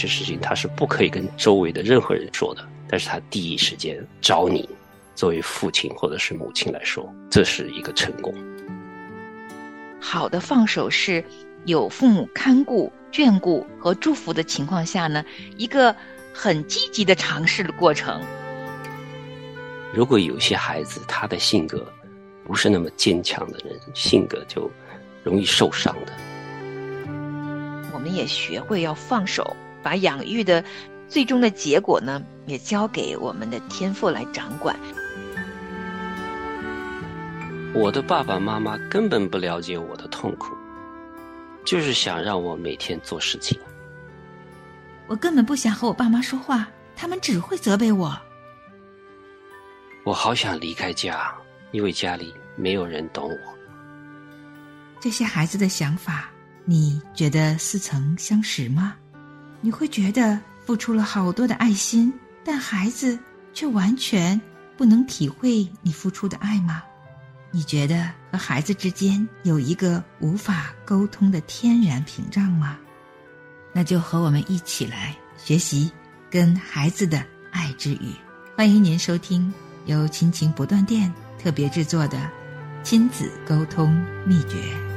些事情他是不可以跟周围的任何人说的，但是他第一时间找你，作为父亲或者是母亲来说，这是一个成功。好的放手是有父母看顾、眷顾和祝福的情况下呢，一个很积极的尝试的过程。如果有些孩子他的性格不是那么坚强的人，性格就容易受伤的。我们也学会要放手，把养育的最终的结果呢，也交给我们的天赋来掌管。我的爸爸妈妈根本不了解我的痛苦，就是想让我每天做事情。我根本不想和我爸妈说话，他们只会责备我。我好想离开家，因为家里没有人懂我。这些孩子的想法，你觉得似曾相识吗？你会觉得付出了好多的爱心，但孩子却完全不能体会你付出的爱吗？你觉得和孩子之间有一个无法沟通的天然屏障吗？那就和我们一起来学习跟孩子的爱之语。欢迎您收听。由亲情不断电特别制作的亲子沟通秘诀。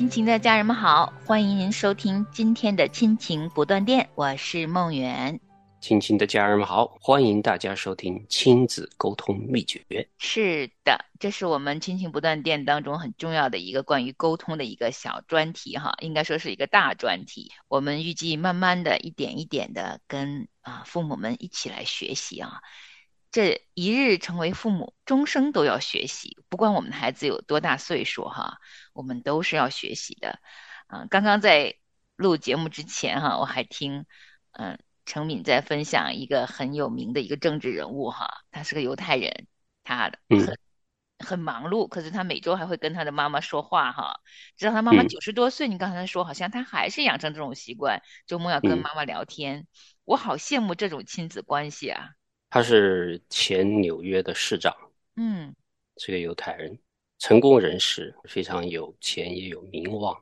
亲情的家人们好，欢迎您收听今天的亲情不断电，我是梦圆。亲情的家人们好，欢迎大家收听亲子沟通秘诀。是的，这是我们亲情不断电当中很重要的一个关于沟通的一个小专题哈，应该说是一个大专题。我们预计慢慢的一点一点的跟啊父母们一起来学习啊，这一日成为父母，终生都要学习，不管我们的孩子有多大岁数哈，我们都是要学习的。啊，刚刚在录节目之前哈，我还听嗯。程敏在分享一个很有名的一个政治人物哈，他是个犹太人，他很很忙碌，可是他每周还会跟他的妈妈说话哈。直到他妈妈九十多岁，你刚才说好像他还是养成这种习惯，周末要跟妈妈聊天。我好羡慕这种亲子关系啊。他是前纽约的市长，嗯，是个犹太人，成功人士，非常有钱也有名望。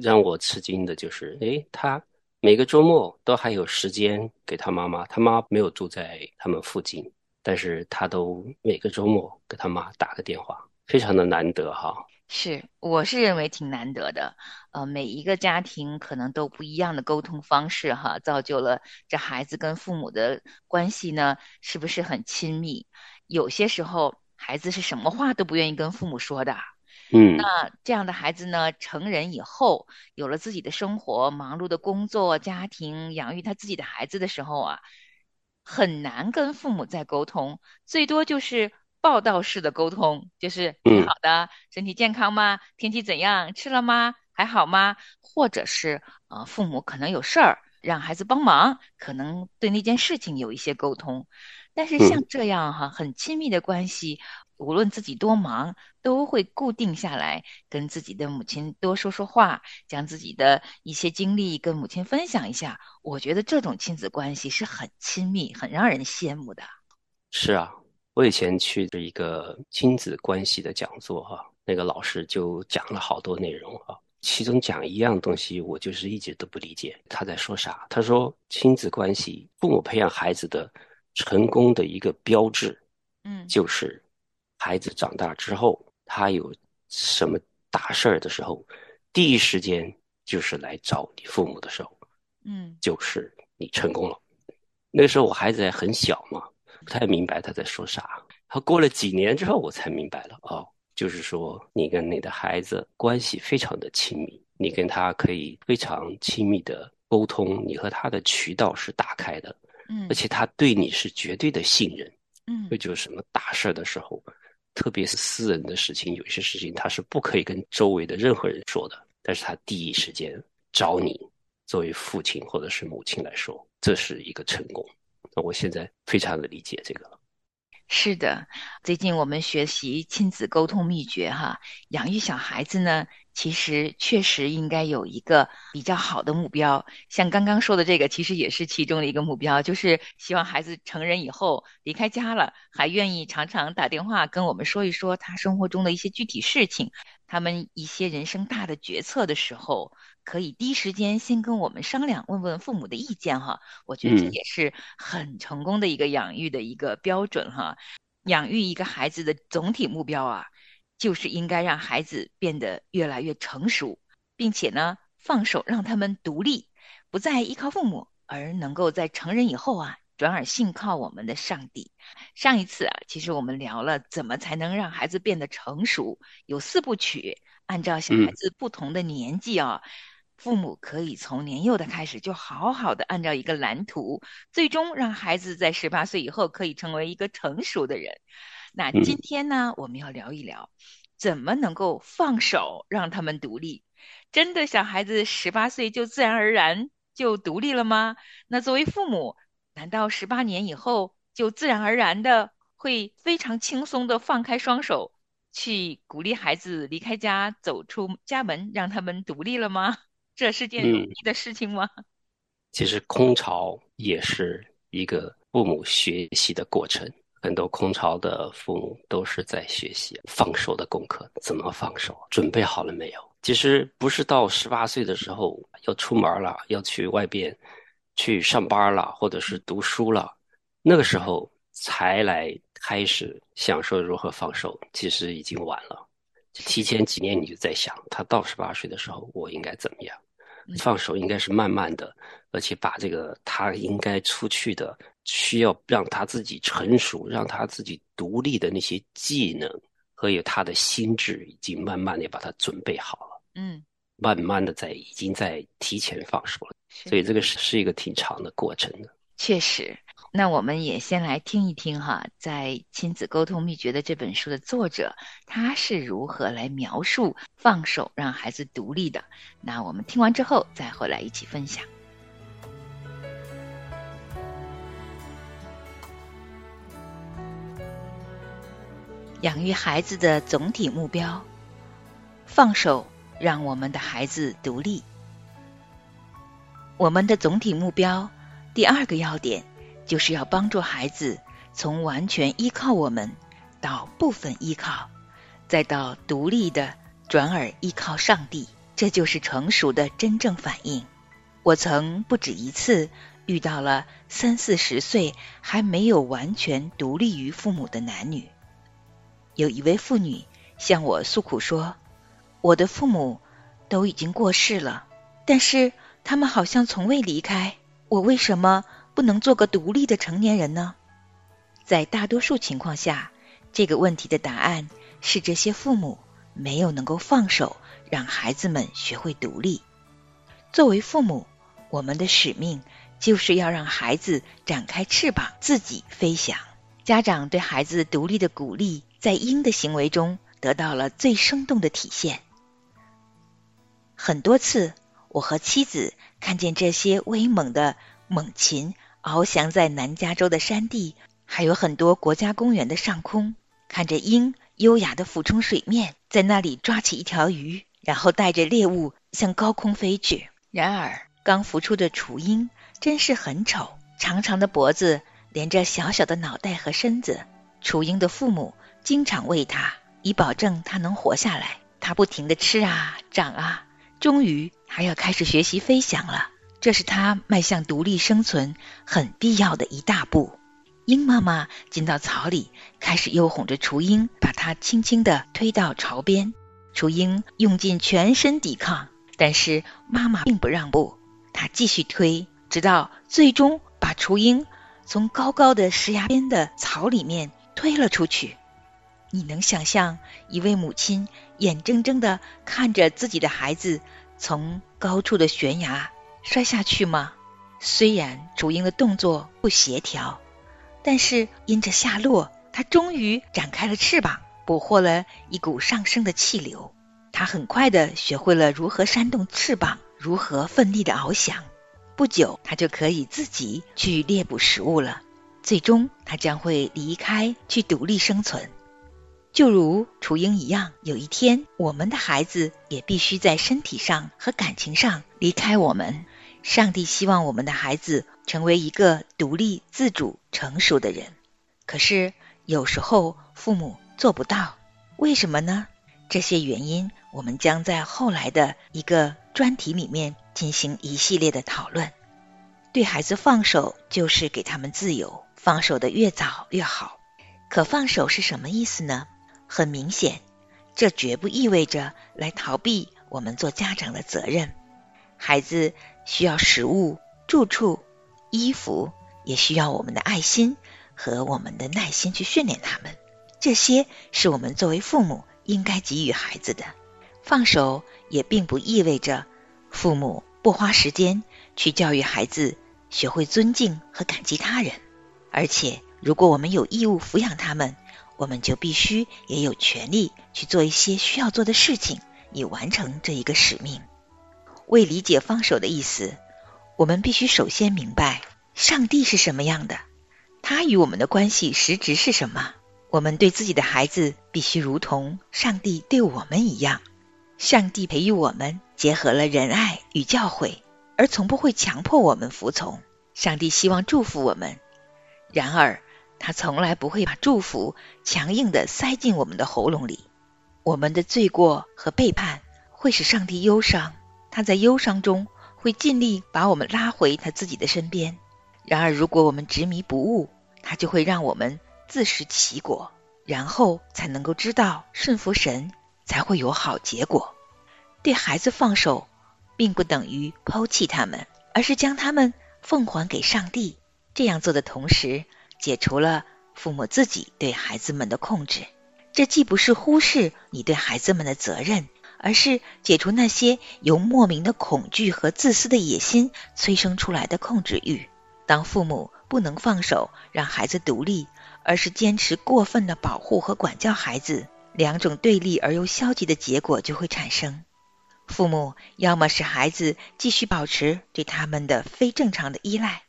让我吃惊的就是，诶，他。每个周末都还有时间给他妈妈，他妈没有住在他们附近，但是他都每个周末给他妈打个电话，非常的难得哈。是，我是认为挺难得的。呃，每一个家庭可能都不一样的沟通方式哈，造就了这孩子跟父母的关系呢，是不是很亲密？有些时候孩子是什么话都不愿意跟父母说的。嗯，那这样的孩子呢，成人以后有了自己的生活，忙碌的工作、家庭，养育他自己的孩子的时候啊，很难跟父母再沟通，最多就是报道式的沟通，就是挺好的，身体健康吗？天气怎样？吃了吗？还好吗？或者是呃，父母可能有事儿，让孩子帮忙，可能对那件事情有一些沟通，但是像这样哈，很亲密的关系。无论自己多忙，都会固定下来，跟自己的母亲多说说话，将自己的一些经历跟母亲分享一下。我觉得这种亲子关系是很亲密、很让人羡慕的。是啊，我以前去的一个亲子关系的讲座哈，那个老师就讲了好多内容哈，其中讲一样东西，我就是一直都不理解他在说啥。他说亲子关系，父母培养孩子的成功的一个标志，嗯，就是。孩子长大之后，他有什么大事儿的时候，第一时间就是来找你父母的时候，嗯，就是你成功了。那个时候我孩子还很小嘛，不太明白他在说啥。他过了几年之后，我才明白了哦，就是说你跟你的孩子关系非常的亲密，你跟他可以非常亲密的沟通，你和他的渠道是打开的，嗯，而且他对你是绝对的信任，嗯，这就是什么大事的时候。特别是私人的事情，有些事情他是不可以跟周围的任何人说的。但是他第一时间找你，作为父亲或者是母亲来说，这是一个成功。那我现在非常的理解这个。是的，最近我们学习亲子沟通秘诀哈，养育小孩子呢，其实确实应该有一个比较好的目标，像刚刚说的这个，其实也是其中的一个目标，就是希望孩子成人以后离开家了，还愿意常常打电话跟我们说一说他生活中的一些具体事情，他们一些人生大的决策的时候，可以第一时间先跟我们商量，问问父母的意见哈。我觉得这也是很成功的一个养育的一个标准哈。养育一个孩子的总体目标啊。就是应该让孩子变得越来越成熟，并且呢，放手让他们独立，不再依靠父母，而能够在成人以后啊，转而信靠我们的上帝。上一次啊，其实我们聊了怎么才能让孩子变得成熟，有四部曲，按照小孩子不同的年纪啊，父母可以从年幼的开始，就好好的按照一个蓝图，最终让孩子在十八岁以后可以成为一个成熟的人。那今天呢，我们要聊一聊，怎么能够放手让他们独立？真的，小孩子十八岁就自然而然就独立了吗？那作为父母，难道十八年以后就自然而然的会非常轻松的放开双手，去鼓励孩子离开家，走出家门，让他们独立了吗？这是件容易的事情吗？其实空巢也是一个父母学习的过程。很多空巢的父母都是在学习放手的功课，怎么放手？准备好了没有？其实不是到十八岁的时候要出门了，要去外边去上班了，或者是读书了，那个时候才来开始享受如何放手，其实已经晚了。提前几年你就在想，他到十八岁的时候我应该怎么样？放手应该是慢慢的，而且把这个他应该出去的。需要让他自己成熟，让他自己独立的那些技能和有他的心智，已经慢慢的把他准备好了。嗯，慢慢的在已经在提前放手了，所以这个是是一个挺长的过程的。确实，那我们也先来听一听哈，在《亲子沟通秘诀》的这本书的作者他是如何来描述放手让孩子独立的。那我们听完之后再回来一起分享。养育孩子的总体目标，放手让我们的孩子独立。我们的总体目标第二个要点，就是要帮助孩子从完全依靠我们，到部分依靠，再到独立的转而依靠上帝。这就是成熟的真正反应。我曾不止一次遇到了三四十岁还没有完全独立于父母的男女。有一位妇女向我诉苦说：“我的父母都已经过世了，但是他们好像从未离开。我为什么不能做个独立的成年人呢？”在大多数情况下，这个问题的答案是这些父母没有能够放手，让孩子们学会独立。作为父母，我们的使命就是要让孩子展开翅膀，自己飞翔。家长对孩子独立的鼓励。在鹰的行为中得到了最生动的体现。很多次，我和妻子看见这些威猛的猛禽翱翔在南加州的山地，还有很多国家公园的上空，看着鹰优雅的俯冲水面，在那里抓起一条鱼，然后带着猎物向高空飞去。然而，刚孵出的雏鹰真是很丑，长长的脖子连着小小的脑袋和身子。雏鹰的父母。经常喂它，以保证它能活下来。它不停地吃啊，长啊，终于还要开始学习飞翔了。这是它迈向独立生存很必要的一大步。鹰妈妈进到草里，开始诱哄着雏鹰，把它轻轻地推到巢边。雏鹰用尽全身抵抗，但是妈妈并不让步，它继续推，直到最终把雏鹰从高高的石崖边的草里面推了出去。你能想象一位母亲眼睁睁地看着自己的孩子从高处的悬崖摔下去吗？虽然雏鹰的动作不协调，但是因着下落，它终于展开了翅膀，捕获了一股上升的气流。它很快地学会了如何扇动翅膀，如何奋力地翱翔。不久，它就可以自己去猎捕食物了。最终，它将会离开，去独立生存。就如雏鹰一样，有一天我们的孩子也必须在身体上和感情上离开我们。上帝希望我们的孩子成为一个独立、自主、成熟的人，可是有时候父母做不到，为什么呢？这些原因我们将在后来的一个专题里面进行一系列的讨论。对孩子放手，就是给他们自由，放手的越早越好。可放手是什么意思呢？很明显，这绝不意味着来逃避我们做家长的责任。孩子需要食物、住处、衣服，也需要我们的爱心和我们的耐心去训练他们。这些是我们作为父母应该给予孩子的。放手也并不意味着父母不花时间去教育孩子学会尊敬和感激他人。而且，如果我们有义务抚养他们，我们就必须也有权利去做一些需要做的事情，以完成这一个使命。为理解放手的意思，我们必须首先明白上帝是什么样的，他与我们的关系实质是什么。我们对自己的孩子必须如同上帝对我们一样。上帝培育我们，结合了仁爱与教诲，而从不会强迫我们服从。上帝希望祝福我们，然而。他从来不会把祝福强硬地塞进我们的喉咙里。我们的罪过和背叛会使上帝忧伤，他在忧伤中会尽力把我们拉回他自己的身边。然而，如果我们执迷不悟，他就会让我们自食其果，然后才能够知道顺服神才会有好结果。对孩子放手，并不等于抛弃他们，而是将他们奉还给上帝。这样做的同时，解除了父母自己对孩子们的控制，这既不是忽视你对孩子们的责任，而是解除那些由莫名的恐惧和自私的野心催生出来的控制欲。当父母不能放手让孩子独立，而是坚持过分的保护和管教孩子，两种对立而又消极的结果就会产生。父母要么使孩子继续保持对他们的非正常的依赖。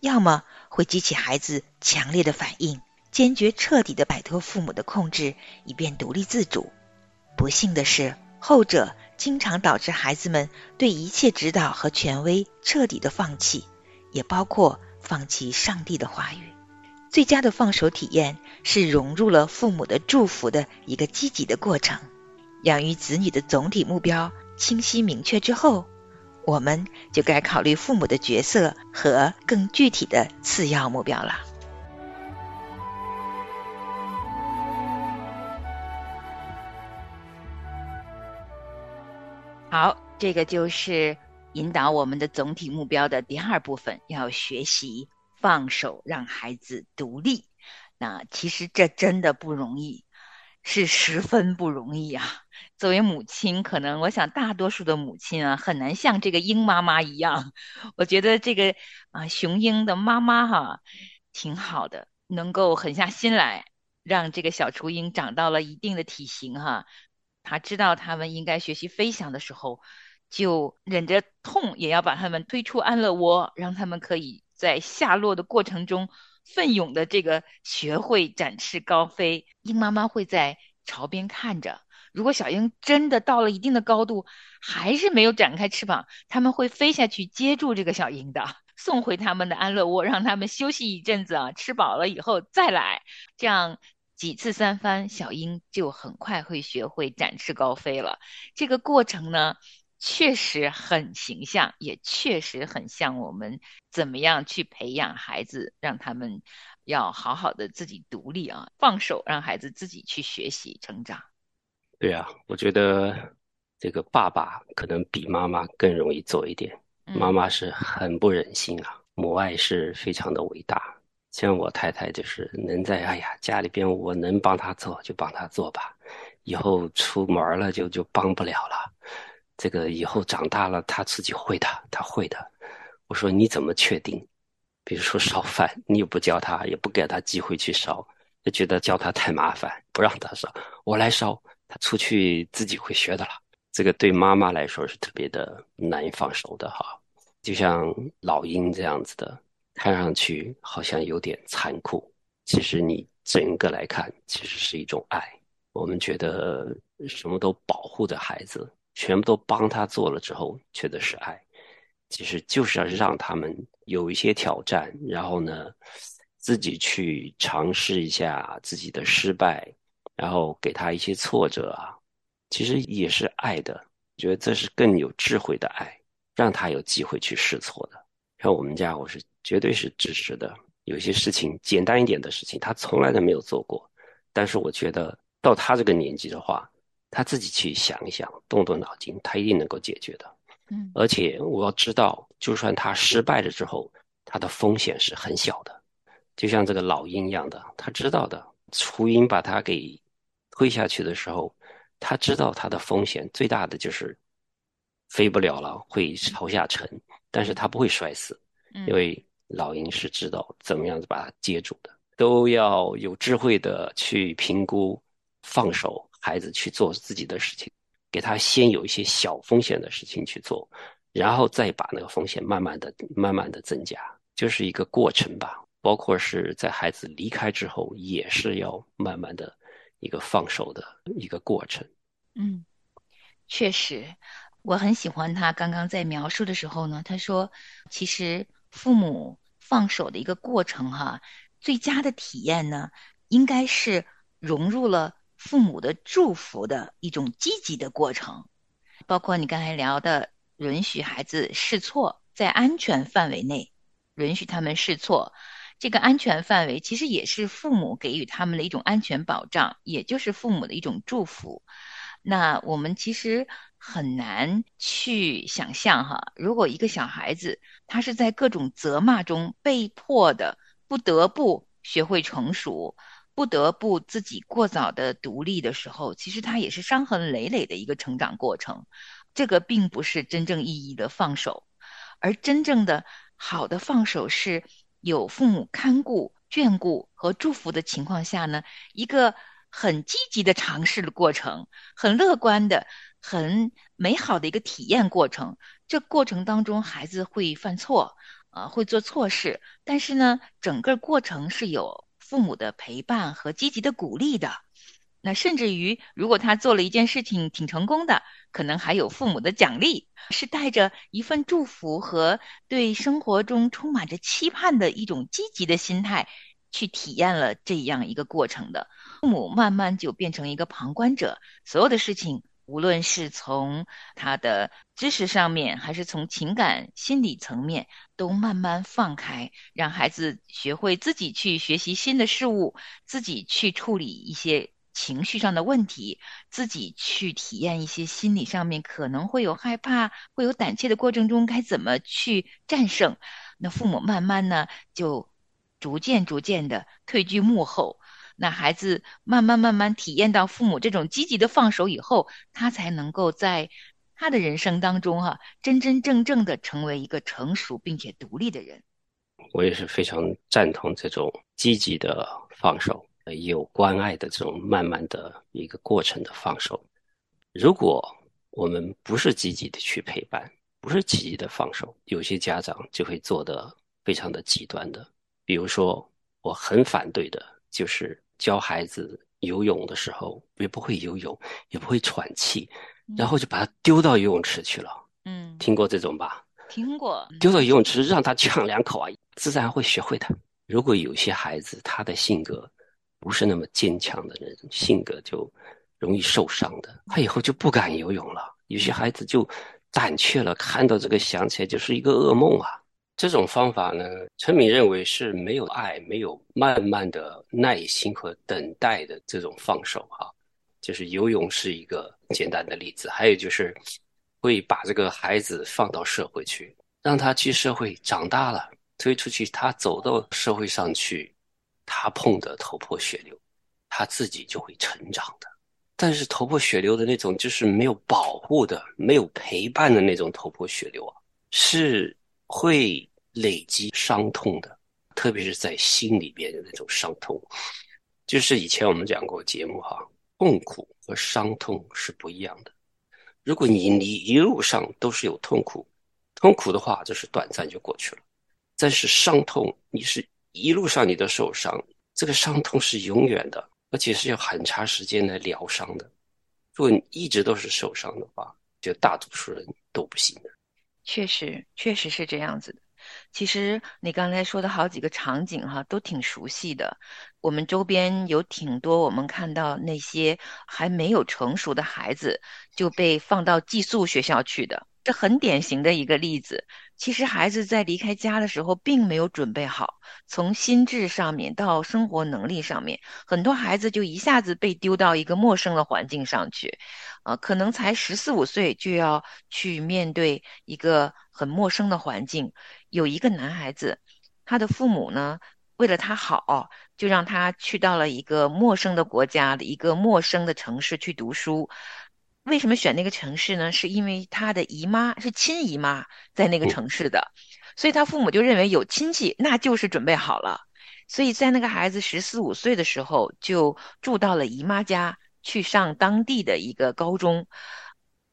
要么会激起孩子强烈的反应，坚决彻底的摆脱父母的控制，以便独立自主。不幸的是，后者经常导致孩子们对一切指导和权威彻底的放弃，也包括放弃上帝的话语。最佳的放手体验是融入了父母的祝福的一个积极的过程。养育子女的总体目标清晰明确之后。我们就该考虑父母的角色和更具体的次要目标了。好，这个就是引导我们的总体目标的第二部分，要学习放手，让孩子独立。那其实这真的不容易。是十分不容易啊！作为母亲，可能我想大多数的母亲啊，很难像这个鹰妈妈一样。我觉得这个啊，雄鹰的妈妈哈，挺好的，能够狠下心来，让这个小雏鹰长到了一定的体型哈。他知道他们应该学习飞翔的时候，就忍着痛也要把他们推出安乐窝，让他们可以在下落的过程中。奋勇的这个学会展翅高飞，鹰妈妈会在巢边看着。如果小鹰真的到了一定的高度，还是没有展开翅膀，他们会飞下去接住这个小鹰的，送回他们的安乐窝，让他们休息一阵子啊，吃饱了以后再来。这样几次三番，小鹰就很快会学会展翅高飞了。这个过程呢？确实很形象，也确实很像我们怎么样去培养孩子，让他们要好好的自己独立啊，放手让孩子自己去学习成长。对啊，我觉得这个爸爸可能比妈妈更容易做一点。妈妈是很不忍心啊，母爱是非常的伟大。像我太太就是能在哎呀家里边我能帮她做就帮她做吧，以后出门了就就帮不了了。这个以后长大了，他自己会的，他会的。我说你怎么确定？比如说烧饭，你又不教他，也不给他机会去烧，就觉得教他太麻烦，不让他烧，我来烧，他出去自己会学的了。这个对妈妈来说是特别的难以放手的哈。就像老鹰这样子的，看上去好像有点残酷，其实你整个来看，其实是一种爱。我们觉得什么都保护着孩子，全部都帮他做了之后，觉得是爱。其实就是要让他们有一些挑战，然后呢，自己去尝试一下自己的失败，然后给他一些挫折啊，其实也是爱的。觉得这是更有智慧的爱，让他有机会去试错的。像我们家，我是绝对是支持的。有些事情简单一点的事情，他从来都没有做过，但是我觉得到他这个年纪的话，他自己去想一想，动动脑筋，他一定能够解决的。嗯，而且我要知道，就算他失败了之后，他的风险是很小的。就像这个老鹰一样的，他知道的。雏鹰把他给推下去的时候，他知道他的风险最大的就是飞不了了，会朝下沉，但是他不会摔死，因为老鹰是知道怎么样子把它接住的。都要有智慧的去评估，放手孩子去做自己的事情。给他先有一些小风险的事情去做，然后再把那个风险慢慢的、慢慢的增加，就是一个过程吧。包括是在孩子离开之后，也是要慢慢的一个放手的一个过程。嗯，确实，我很喜欢他刚刚在描述的时候呢，他说，其实父母放手的一个过程哈，最佳的体验呢，应该是融入了。父母的祝福的一种积极的过程，包括你刚才聊的，允许孩子试错，在安全范围内允许他们试错，这个安全范围其实也是父母给予他们的一种安全保障，也就是父母的一种祝福。那我们其实很难去想象哈，如果一个小孩子他是在各种责骂中被迫的不得不学会成熟。不得不自己过早的独立的时候，其实他也是伤痕累累的一个成长过程。这个并不是真正意义的放手，而真正的好的放手是有父母看顾、眷顾和祝福的情况下呢，一个很积极的尝试的过程，很乐观的、很美好的一个体验过程。这过程当中，孩子会犯错，啊，会做错事，但是呢，整个过程是有。父母的陪伴和积极的鼓励的，那甚至于，如果他做了一件事情挺成功的，可能还有父母的奖励，是带着一份祝福和对生活中充满着期盼的一种积极的心态去体验了这样一个过程的。父母慢慢就变成一个旁观者，所有的事情。无论是从他的知识上面，还是从情感心理层面，都慢慢放开，让孩子学会自己去学习新的事物，自己去处理一些情绪上的问题，自己去体验一些心理上面可能会有害怕、会有胆怯的过程中该怎么去战胜。那父母慢慢呢，就逐渐逐渐的退居幕后。那孩子慢慢慢慢体验到父母这种积极的放手以后，他才能够在他的人生当中哈，真真正正的成为一个成熟并且独立的人。我也是非常赞同这种积极的放手，有关爱的这种慢慢的一个过程的放手。如果我们不是积极的去陪伴，不是积极的放手，有些家长就会做的非常的极端的，比如说我很反对的就是。教孩子游泳的时候，也不会游泳，也不会喘气，然后就把他丢到游泳池去了。嗯，听过这种吧？听过。丢到游泳池，让他呛两口啊，自然会学会的。如果有些孩子他的性格不是那么坚强的人性格，就容易受伤的，他以后就不敢游泳了。有些孩子就胆怯了，看到这个想起来就是一个噩梦啊。这种方法呢，陈敏认为是没有爱、没有慢慢的耐心和等待的这种放手哈。就是游泳是一个简单的例子，还有就是会把这个孩子放到社会去，让他去社会长大了，推出去，他走到社会上去，他碰得头破血流，他自己就会成长的。但是头破血流的那种，就是没有保护的、没有陪伴的那种头破血流啊，是。会累积伤痛的，特别是在心里边的那种伤痛。就是以前我们讲过节目哈，痛苦和伤痛是不一样的。如果你你一路上都是有痛苦，痛苦的话就是短暂就过去了。但是伤痛，你是一路上你都受伤，这个伤痛是永远的。而且是要很长时间来疗伤的。如果你一直都是受伤的话，就大多数人都不行的。确实，确实是这样子的。其实你刚才说的好几个场景哈，都挺熟悉的。我们周边有挺多，我们看到那些还没有成熟的孩子就被放到寄宿学校去的，这很典型的一个例子。其实孩子在离开家的时候，并没有准备好，从心智上面到生活能力上面，很多孩子就一下子被丢到一个陌生的环境上去，呃，可能才十四五岁就要去面对一个很陌生的环境。有一个男孩子，他的父母呢，为了他好，就让他去到了一个陌生的国家的一个陌生的城市去读书。为什么选那个城市呢？是因为他的姨妈是亲姨妈在那个城市的，所以他父母就认为有亲戚那就是准备好了。所以在那个孩子十四五岁的时候，就住到了姨妈家去上当地的一个高中，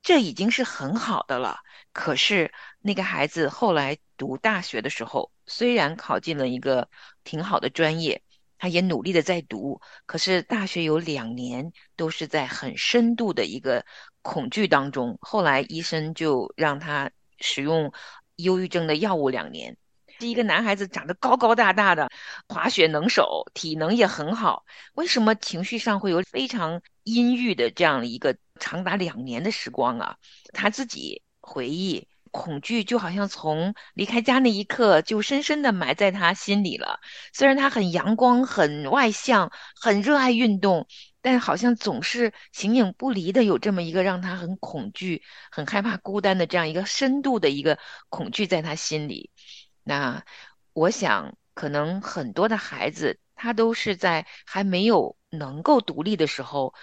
这已经是很好的了。可是那个孩子后来读大学的时候，虽然考进了一个挺好的专业，他也努力的在读，可是大学有两年都是在很深度的一个恐惧当中。后来医生就让他使用忧郁症的药物两年。是一个男孩子，长得高高大大的，滑雪能手，体能也很好。为什么情绪上会有非常阴郁的这样一个长达两年的时光啊？他自己。回忆恐惧就好像从离开家那一刻就深深的埋在他心里了。虽然他很阳光、很外向、很热爱运动，但好像总是形影不离的有这么一个让他很恐惧、很害怕孤单的这样一个深度的一个恐惧在他心里。那我想，可能很多的孩子他都是在还没有能够独立的时候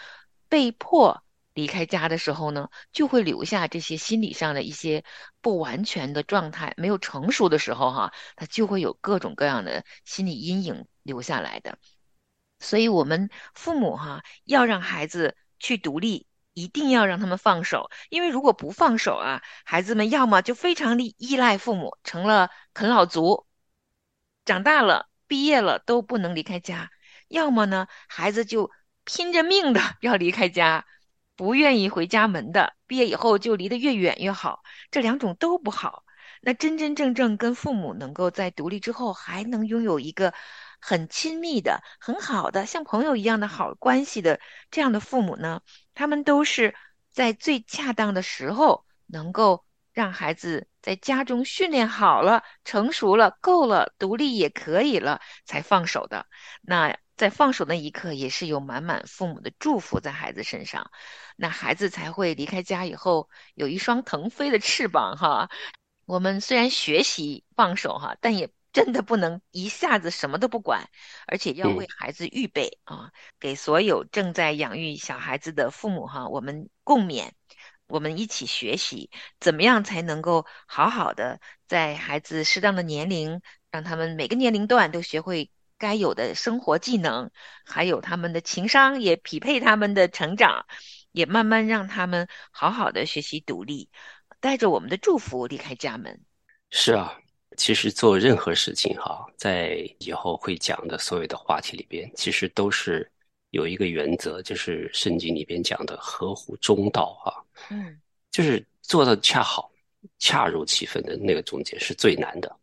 被迫。离开家的时候呢，就会留下这些心理上的一些不完全的状态，没有成熟的时候哈，他就会有各种各样的心理阴影留下来的。所以，我们父母哈要让孩子去独立，一定要让他们放手，因为如果不放手啊，孩子们要么就非常依依赖父母，成了啃老族，长大了毕业了都不能离开家；要么呢，孩子就拼着命的 要离开家。不愿意回家门的，毕业以后就离得越远越好。这两种都不好。那真真正正跟父母能够在独立之后还能拥有一个很亲密的、很好的像朋友一样的好关系的这样的父母呢？他们都是在最恰当的时候，能够让孩子在家中训练好了、成熟了、够了、独立也可以了，才放手的。那。在放手那一刻，也是有满满父母的祝福在孩子身上，那孩子才会离开家以后有一双腾飞的翅膀哈。我们虽然学习放手哈，但也真的不能一下子什么都不管，而且要为孩子预备啊。给所有正在养育小孩子的父母哈，我们共勉，我们一起学习，怎么样才能够好好的在孩子适当的年龄，让他们每个年龄段都学会。该有的生活技能，还有他们的情商，也匹配他们的成长，也慢慢让他们好好的学习独立，带着我们的祝福离开家门。是啊，其实做任何事情哈，在以后会讲的所有的话题里边，其实都是有一个原则，就是圣经里边讲的合乎中道啊。嗯，就是做的恰好、恰如其分的那个中间是最难的，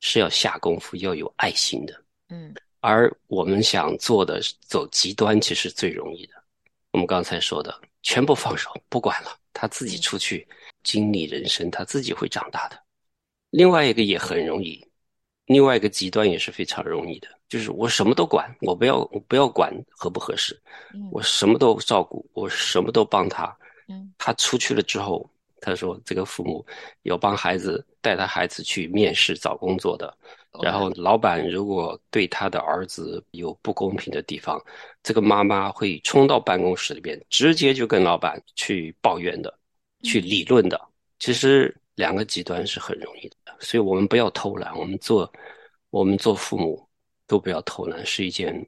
是要下功夫、要有爱心的。嗯，而我们想做的走极端，其实最容易的。我们刚才说的，全部放手，不管了，他自己出去经历人生，他自己会长大的。另外一个也很容易，另外一个极端也是非常容易的，就是我什么都管，我不要，我不要管合不合适，我什么都照顾，我什么都帮他。嗯，他出去了之后，他说这个父母有帮孩子带他孩子去面试找工作的。然后，老板如果对他的儿子有不公平的地方，这个妈妈会冲到办公室里边，直接就跟老板去抱怨的，去理论的。其实两个极端是很容易的，所以我们不要偷懒。我们做，我们做父母都不要偷懒，是一件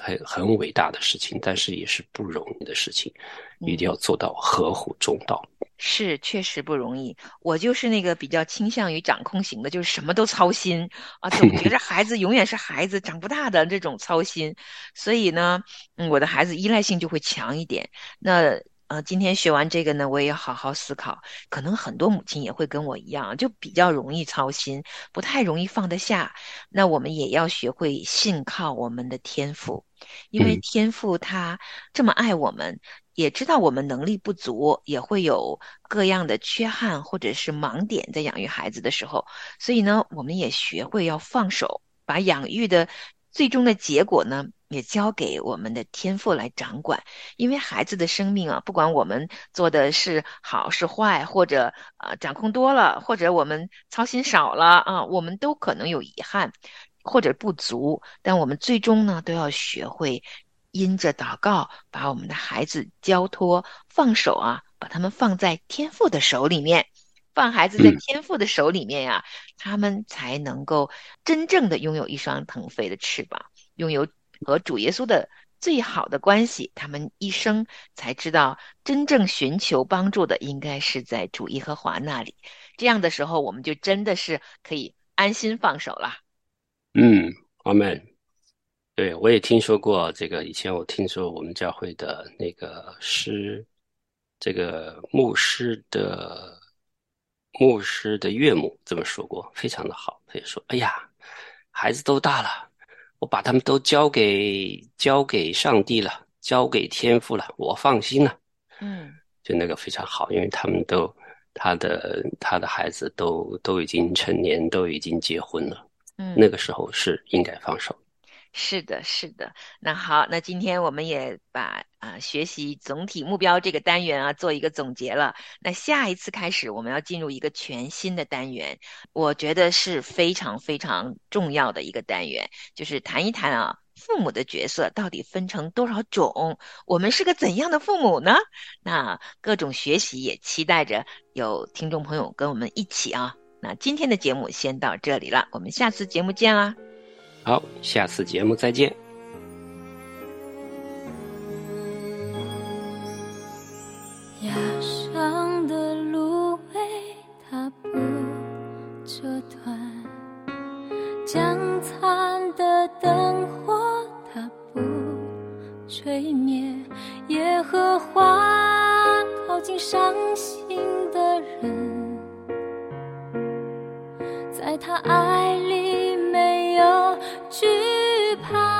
很很伟大的事情，但是也是不容易的事情，一定要做到合乎中道。是，确实不容易。我就是那个比较倾向于掌控型的，就是什么都操心啊，总觉着 孩子永远是孩子，长不大的这种操心。所以呢，嗯，我的孩子依赖性就会强一点。那呃，今天学完这个呢，我也要好好思考。可能很多母亲也会跟我一样，就比较容易操心，不太容易放得下。那我们也要学会信靠我们的天赋，因为天赋他这么爱我们。也知道我们能力不足，也会有各样的缺憾或者是盲点在养育孩子的时候，所以呢，我们也学会要放手，把养育的最终的结果呢，也交给我们的天赋来掌管。因为孩子的生命啊，不管我们做的是好是坏，或者啊掌控多了，或者我们操心少了啊，我们都可能有遗憾或者不足，但我们最终呢，都要学会。因着祷告，把我们的孩子交托、放手啊，把他们放在天赋的手里面，放孩子在天赋的手里面呀，他们才能够真正的拥有一双腾飞的翅膀，拥有和主耶稣的最好的关系。他们一生才知道，真正寻求帮助的应该是在主耶和华那里。这样的时候，我们就真的是可以安心放手了。嗯，阿门。对，我也听说过这个。以前我听说我们教会的那个师，这个牧师的牧师的岳母这么说过，非常的好。他就说：“哎呀，孩子都大了，我把他们都交给交给上帝了，交给天父了，我放心了。”嗯，就那个非常好，因为他们都他的他的孩子都都已经成年，都已经结婚了。嗯，那个时候是应该放手。是的，是的。那好，那今天我们也把啊学习总体目标这个单元啊做一个总结了。那下一次开始，我们要进入一个全新的单元，我觉得是非常非常重要的一个单元，就是谈一谈啊父母的角色到底分成多少种，我们是个怎样的父母呢？那各种学习也期待着有听众朋友跟我们一起啊。那今天的节目先到这里了，我们下次节目见啦。好，下次节目再见。崖上的芦苇它不折断，将残的灯火它不吹灭，耶和华靠近伤心的人，在他爱里有。惧怕。